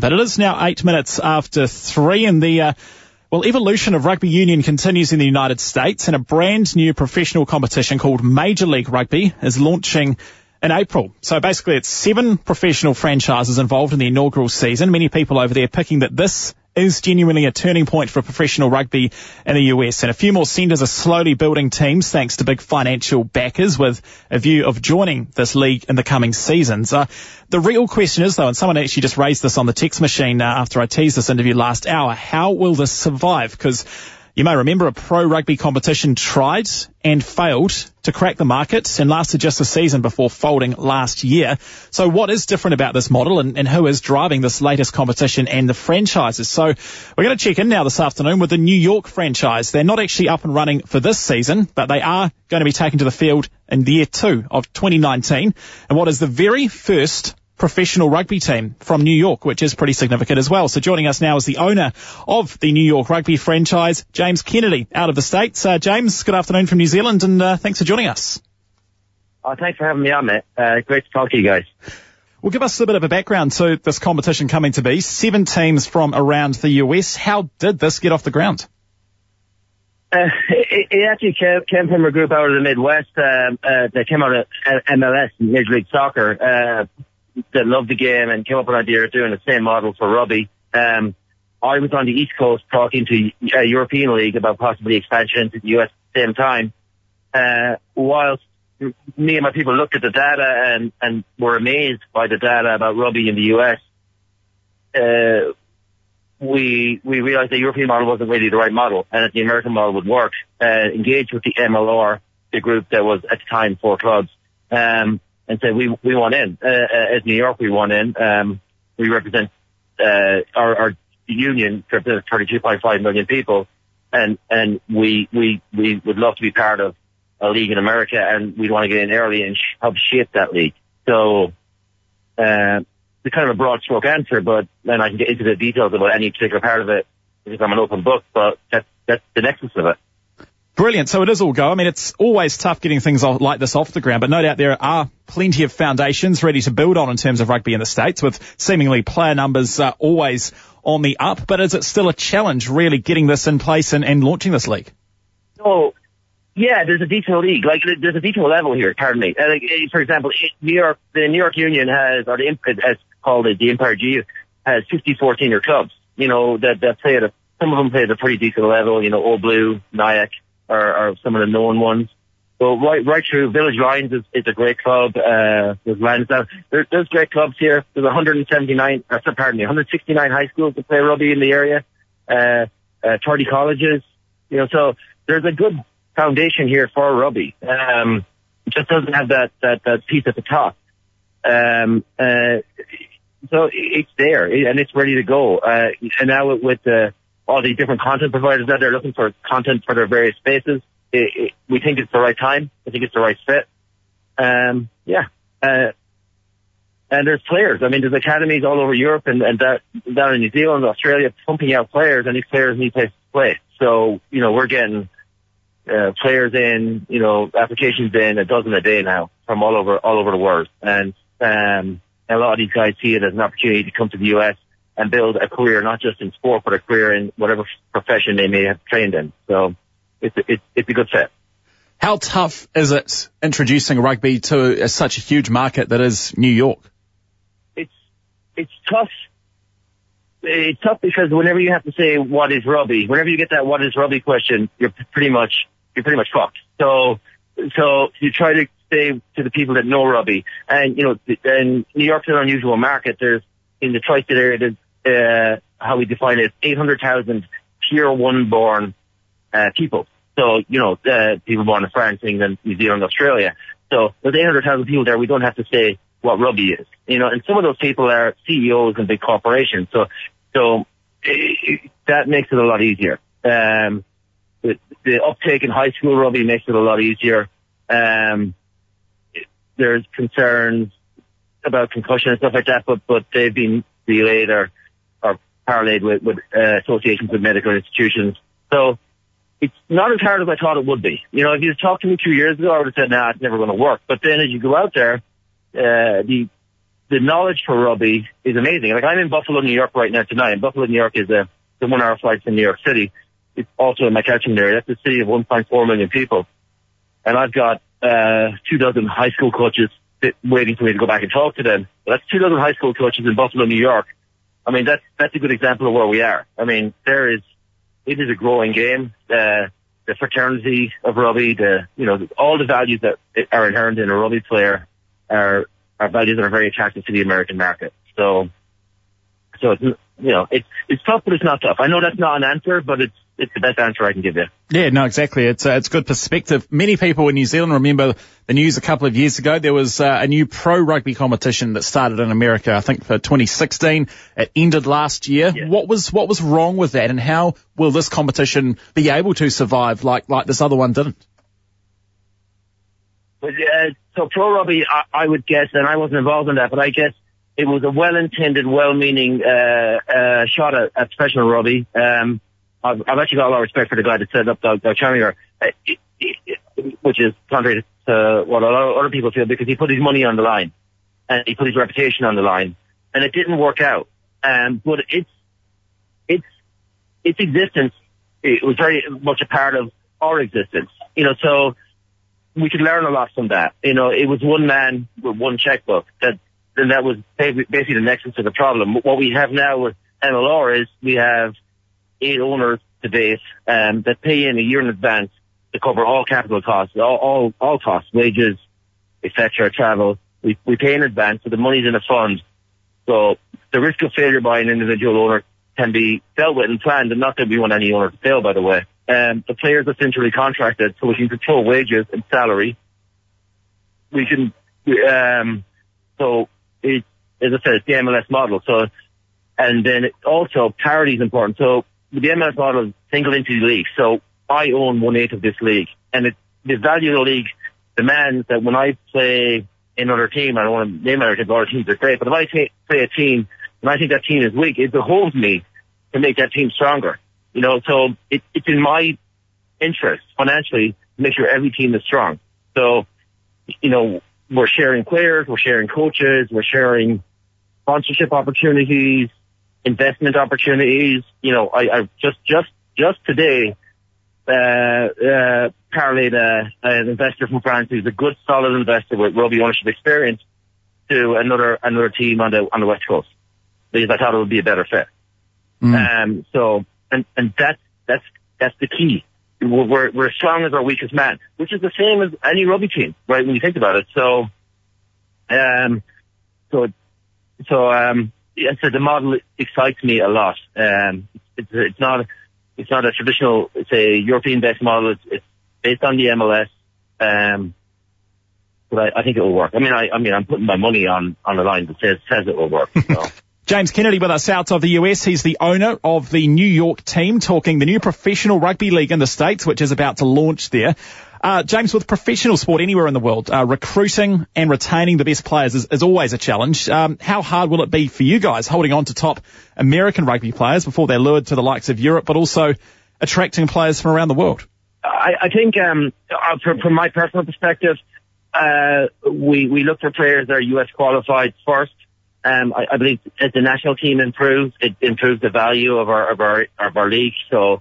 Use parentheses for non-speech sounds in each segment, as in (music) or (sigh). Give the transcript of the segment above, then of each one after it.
But it is now eight minutes after three and the, uh, well, evolution of rugby union continues in the United States and a brand new professional competition called Major League Rugby is launching in April. So basically it's seven professional franchises involved in the inaugural season. Many people over there picking that this is genuinely a turning point for professional rugby in the US. And a few more centres are slowly building teams thanks to big financial backers with a view of joining this league in the coming seasons. Uh, the real question is though, and someone actually just raised this on the text machine uh, after I teased this interview last hour, how will this survive? Because you may remember a pro rugby competition tried and failed to crack the market and lasted just a season before folding last year. So what is different about this model and, and who is driving this latest competition and the franchises? So we're going to check in now this afternoon with the New York franchise. They're not actually up and running for this season, but they are going to be taken to the field in year two of 2019 and what is the very first professional rugby team from New York, which is pretty significant as well. So joining us now is the owner of the New York rugby franchise, James Kennedy, out of the States. Uh, James, good afternoon from New Zealand and uh, thanks for joining us. Oh, thanks for having me on, mate. Uh, great to talk to you guys. Well, give us a bit of a background to this competition coming to be. Seven teams from around the US. How did this get off the ground? Uh, it, it, actually came, came, from a group out of the Midwest um, uh, that came out of MLS, Major League Soccer. Uh, that loved the game and came up with an idea of doing the same model for rugby. Um, I was on the East Coast talking to a European League about possibly expansion to the US at the same time. Uh, whilst me and my people looked at the data and, and were amazed by the data about rugby in the US, uh, we, we realized the European model wasn't really the right model and that the American model would work, uh, engaged with the MLR, the group that was at the time four clubs. Um, and said we we want in. Uh, uh, as New York, we want in. Um, we represent uh, our, our union represents 32.5 million people, and and we we we would love to be part of a league in America, and we want to get in early and help shape that league. So, uh, it's kind of a broad stroke answer, but then I can get into the details about any particular part of it because I'm an open book. But that's that's the nexus of it. Brilliant. So it is all go. I mean, it's always tough getting things like this off the ground, but no doubt there are plenty of foundations ready to build on in terms of rugby in the States with seemingly player numbers uh, always on the up. But is it still a challenge really getting this in place and, and launching this league? Oh, yeah, there's a detailed league. Like, there's a detailed level here, pardon me. Uh, like, eh, for example, New York, the New York Union has, or the, as called it, the Empire G, has 54 senior clubs, you know, that, that play at a, some of them play at a pretty decent level, you know, Old Blue, Nyack, are, are some of the known ones. So right, right through Village Lions is, is a great club. Uh, there's Lansdowne. There, there's great clubs here. There's 179, uh, pardon me, 169 high schools that play rugby in the area. Uh, uh, 30 colleges. You know, so there's a good foundation here for rugby. Um, it just doesn't have that, that, that piece at the top. Um, uh, so it's there and it's ready to go. Uh, and now with, with the, all the different content providers that they're looking for content for their various spaces. It, it, we think it's the right time. I think it's the right fit. Um, yeah. Uh, and there's players. I mean, there's academies all over Europe and, and that, down in New Zealand, Australia, pumping out players, and these players need places to play. So, you know, we're getting uh, players in, you know, applications in a dozen a day now from all over all over the world, and um, a lot of these guys see it as an opportunity to come to the US and build a career, not just in sport, but a career in whatever profession they may have trained in. So it's, it's, it's a good fit. How tough is it introducing rugby to a, such a huge market that is New York? It's, it's tough. It's tough because whenever you have to say what is rugby, whenever you get that what is rugby question, you're pretty much, you're pretty much fucked. So, so you try to say to the people that know rugby and, you know, and New York's an unusual market. There's, in the tri-state area, there's uh, how we define it, 800,000 tier one born uh, people. So, you know, uh, people born in France, England, New Zealand, Australia. So there's 800,000 people there. We don't have to say what rugby is, you know, and some of those people are CEOs in big corporations. So, so it, that makes it a lot easier. Um, the, the uptake in high school rugby makes it a lot easier. Um, there's concerns about concussion and stuff like that, but, but they've been delayed or parlayed with, with uh, associations with medical institutions. So it's not as hard as I thought it would be. You know, if you talked to me two years ago, I would have said, nah, it's never going to work. But then as you go out there, uh, the, the knowledge for rugby is amazing. Like I'm in Buffalo, New York right now tonight, and Buffalo, New York is a the one hour flight from New York City. It's also in my catchment area. That's a city of 1.4 million people, and I've got uh, two dozen high school coaches waiting for me to go back and talk to them. But that's two dozen high school coaches in Buffalo, New York. I mean, that's that's a good example of where we are. I mean, there is it is a growing game. Uh, the fraternity of rugby, the you know all the values that are inherent in a rugby player are are values that are very attractive to the American market. So, so it's, you know, it's, it's tough, but it's not tough. I know that's not an answer, but it's, it's the best answer I can give you. Yeah, no, exactly. It's uh, it's good perspective. Many people in New Zealand remember the news a couple of years ago. There was uh, a new pro rugby competition that started in America, I think for 2016. It ended last year. Yeah. What was what was wrong with that, and how will this competition be able to survive like like this other one didn't? But, uh, so pro rugby, I, I, would guess, and I wasn't involved in that, but I guess it was a well-intended, well-meaning uh, uh, shot at, at, professional rugby. Um, I've, I've, actually got a lot of respect for the guy that set up Doug Schoninger, uh, which is contrary to what a lot of other people feel because he put his money on the line and he put his reputation on the line, and it didn't work out. Um, but it's it's its existence. It was very much a part of our existence, you know. So we could learn a lot from that. You know, it was one man with one checkbook. That then that was basically the nexus of the problem. What we have now with MLR is we have eight owners to date um, that pay in a year in advance to cover all capital costs, all all, all costs, wages, etc., travel. We we pay in advance, so the money's in a fund. So the risk of failure by an individual owner can be dealt with and planned, and not that we want any owner to fail, by the way. Um, the players are centrally contracted, so we can control wages and salary. We can, um, so it, as I said, it's the MLS model. So, and then also parity is important. So the MLS model is single entity league. So I own one eighth of this league, and it, the value of the league demands that when I play another team, I don't want to name other teams, other teams are great, but if I t- play a team and I think that team is weak, it behoves me to make that team stronger. You know, so it, it's in my interest financially to make sure every team is strong. So, you know, we're sharing players, we're sharing coaches, we're sharing sponsorship opportunities, investment opportunities. You know, I, I just, just, just today, uh, uh, parlayed uh, an investor from France who's a good, solid investor with rugby ownership experience to another, another team on the, on the West Coast because I thought it would be a better fit. Mm. Um, so and, and that's, that's, that's the key. We're, we're as strong as our weakest man, which is the same as any rugby team, right? When you think about it. So, um, so, so, um, yeah, so the model excites me a lot. Um, it's, it's not, it's not a traditional, say, European-based model. It's, it's based on the MLS. Um, but I, I, think it will work. I mean, I, I mean, I'm putting my money on, on the line that says, says it will work. So. (laughs) James Kennedy with us out of the US. He's the owner of the New York team, talking the new professional rugby league in the States, which is about to launch there. Uh, James, with professional sport anywhere in the world, uh, recruiting and retaining the best players is, is always a challenge. Um, how hard will it be for you guys holding on to top American rugby players before they're lured to the likes of Europe, but also attracting players from around the world? I, I think, um, uh, from, from, my personal perspective, uh, we we look for players that are US qualified first. Um, I, I, believe as the national team improves, it improves the value of our of our of our league. So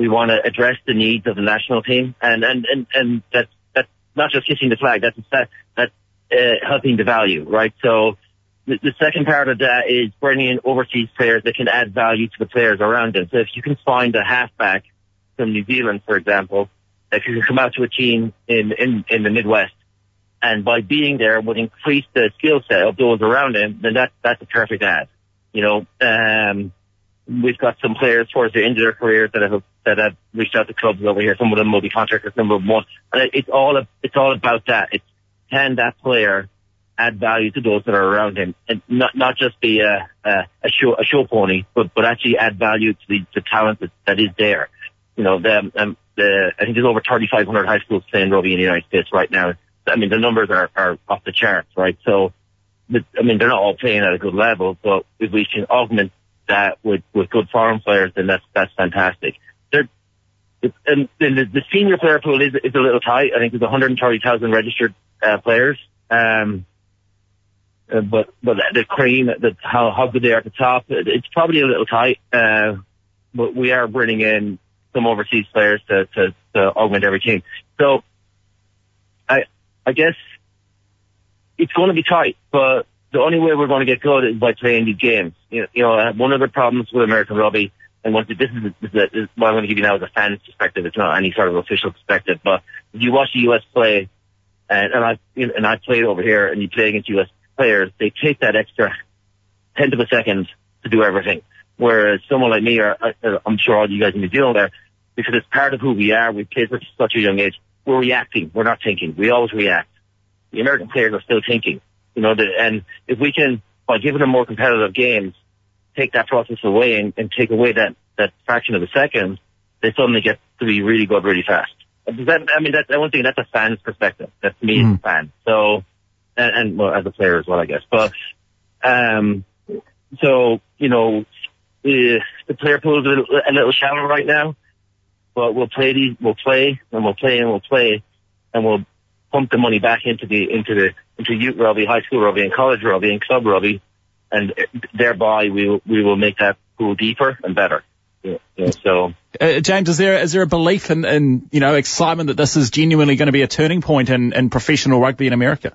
we want to address the needs of the national team, and and and and that's that's not just kissing the flag. That's that that's uh, helping the value, right? So the, the second part of that is bringing in overseas players that can add value to the players around them. So if you can find a halfback from New Zealand, for example, if you can come out to a team in in in the Midwest and by being there would increase the skill set of those around him, then that, that's a perfect ad. You know, um, we've got some players towards the end of their careers that have, that have reached out to clubs over here. Some of them will be contractors, them won't. And it's all, it's all about that. It's, can that player add value to those that are around him and not, not just be a, a, a show, a show pony, but, but actually add value to the, the talent that, that is there. You know, the, um, the, I think there's over 3,500 high schools playing rugby in the United States right now I mean, the numbers are, are off the charts, right? So, I mean, they're not all playing at a good level, but if we can augment that with, with good foreign players, then that's, that's fantastic. And, the, the senior player pool is, is a little tight. I think there's 130,000 registered uh, players. Um, uh, but but the cream, the, how how good they are at the top, it's probably a little tight. Uh, but we are bringing in some overseas players to, to, to augment every team. So I I guess it's going to be tight, but the only way we're going to get good is by playing these games. You know, you know one of the problems with American rugby, and what this is, this is what I'm going to give you now is a fan's perspective. It's not any sort of official perspective, but if you watch the U.S. play, and, and I and I played over here, and you play against U.S. players, they take that extra tenth of a second to do everything. Whereas someone like me, or I'm sure all you guys in New Zealand there, because it's part of who we are. We played for such a young age. We're reacting. We're not thinking. We always react. The American players are still thinking. You know, the, and if we can, by giving them more competitive games, take that process away and, and take away that, that fraction of a second, they suddenly get to be really good really fast. That, I mean, that's, I won't think that's a fan's perspective. That's me mm. as a fan. So, and, and well, as a player as well, I guess. But, um, so, you know, the, the player pool is a little, a little shallow right now, but we'll play these, we'll play and we'll play and we'll play and we'll pump the money back into the, into the, into youth rugby, high school rugby and college rugby and club rugby and thereby we will, we will make that pool deeper and better. Yeah, yeah, so, uh, James, is there is there a belief in, in you know excitement that this is genuinely going to be a turning point in, in professional rugby in America?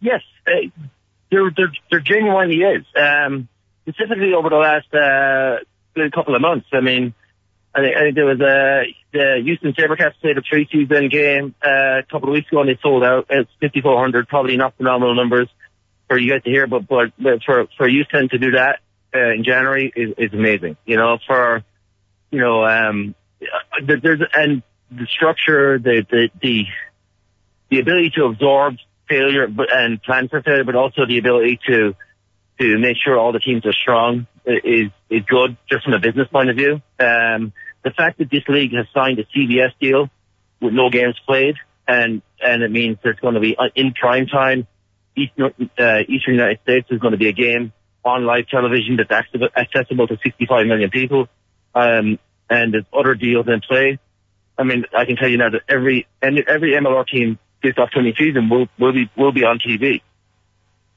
Yes, uh, there, there there genuinely is. Um, specifically over the last uh, couple of months. I mean, I think, I think there was a the Houston Sabercats played a three-season game uh, a couple of weeks ago and they sold out. It's 5,400, probably not phenomenal numbers for you guys to hear, but but, but for for Houston to do that uh, in January is, is amazing. You know, for you know, um, there's and the structure, the the the the ability to absorb failure and plan for failure, but also the ability to to make sure all the teams are strong is is good just from a business point of view. Um, the fact that this league has signed a CBS deal with no games played, and and it means there's going to be uh, in prime time, Eastern, uh, Eastern United States is going to be a game on live television that's accessible to 65 million people, um, and there's other deals in play. I mean, I can tell you now that every every MLR team this upcoming season will will be will be on TV.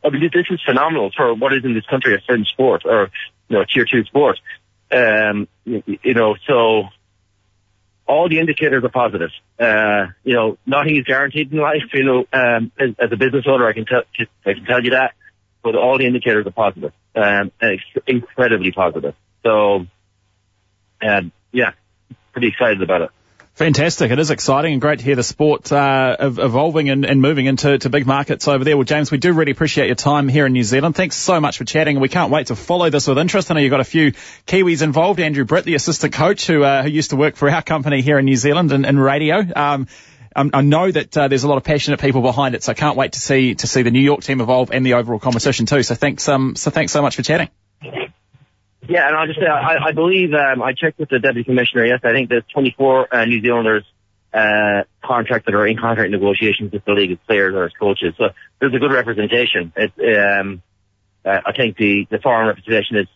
I mean, this is phenomenal for what is in this country a fringe sport or you know a tier two sport. Um, you know, so all the indicators are positive. Uh, you know, nothing is guaranteed in life. You know, um, as, as, a business owner, I can tell I can tell you that, but all the indicators are positive, um, incredibly positive. So, and yeah, pretty excited about it. Fantastic. It is exciting and great to hear the sport uh, evolving and, and, moving into to big markets over there. Well, James, we do really appreciate your time here in New Zealand. Thanks so much for chatting, we can't wait to follow this with interest. I know you've got a few Kiwis involved. Andrew Britt, the assistant coach who uh, who used to work for our company here in New Zealand in, in radio. Um, I know that uh, there's a lot of passionate people behind it, so I can't wait to see to see the New York team evolve and the overall competition too. So thanks, um, so thanks so much for chatting. Yeah, and I'll just say, I, I believe, um, I checked with the deputy commissioner. Yes, I think there's 24 uh, New Zealanders uh, contract that are in contract negotiations with the league as players or as coaches. So there's a good representation. It, um, uh, I think the, the foreign representation is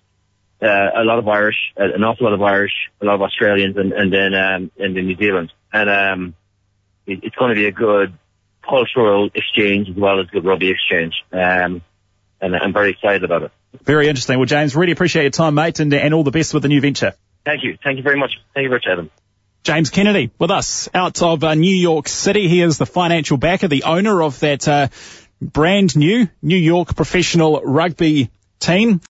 uh, a lot of Irish, uh, an awful lot of Irish, a lot of Australians, and, and then um, and then New Zealand. And um, it, it's going to be a good cultural exchange as well as good rugby exchange. Um, and I'm very excited about it. Very interesting. Well, James, really appreciate your time, mate, and, and all the best with the new venture. Thank you. Thank you very much. Thank you very much, Adam. James Kennedy with us out of uh, New York City. He is the financial backer, the owner of that uh, brand new New York professional rugby team.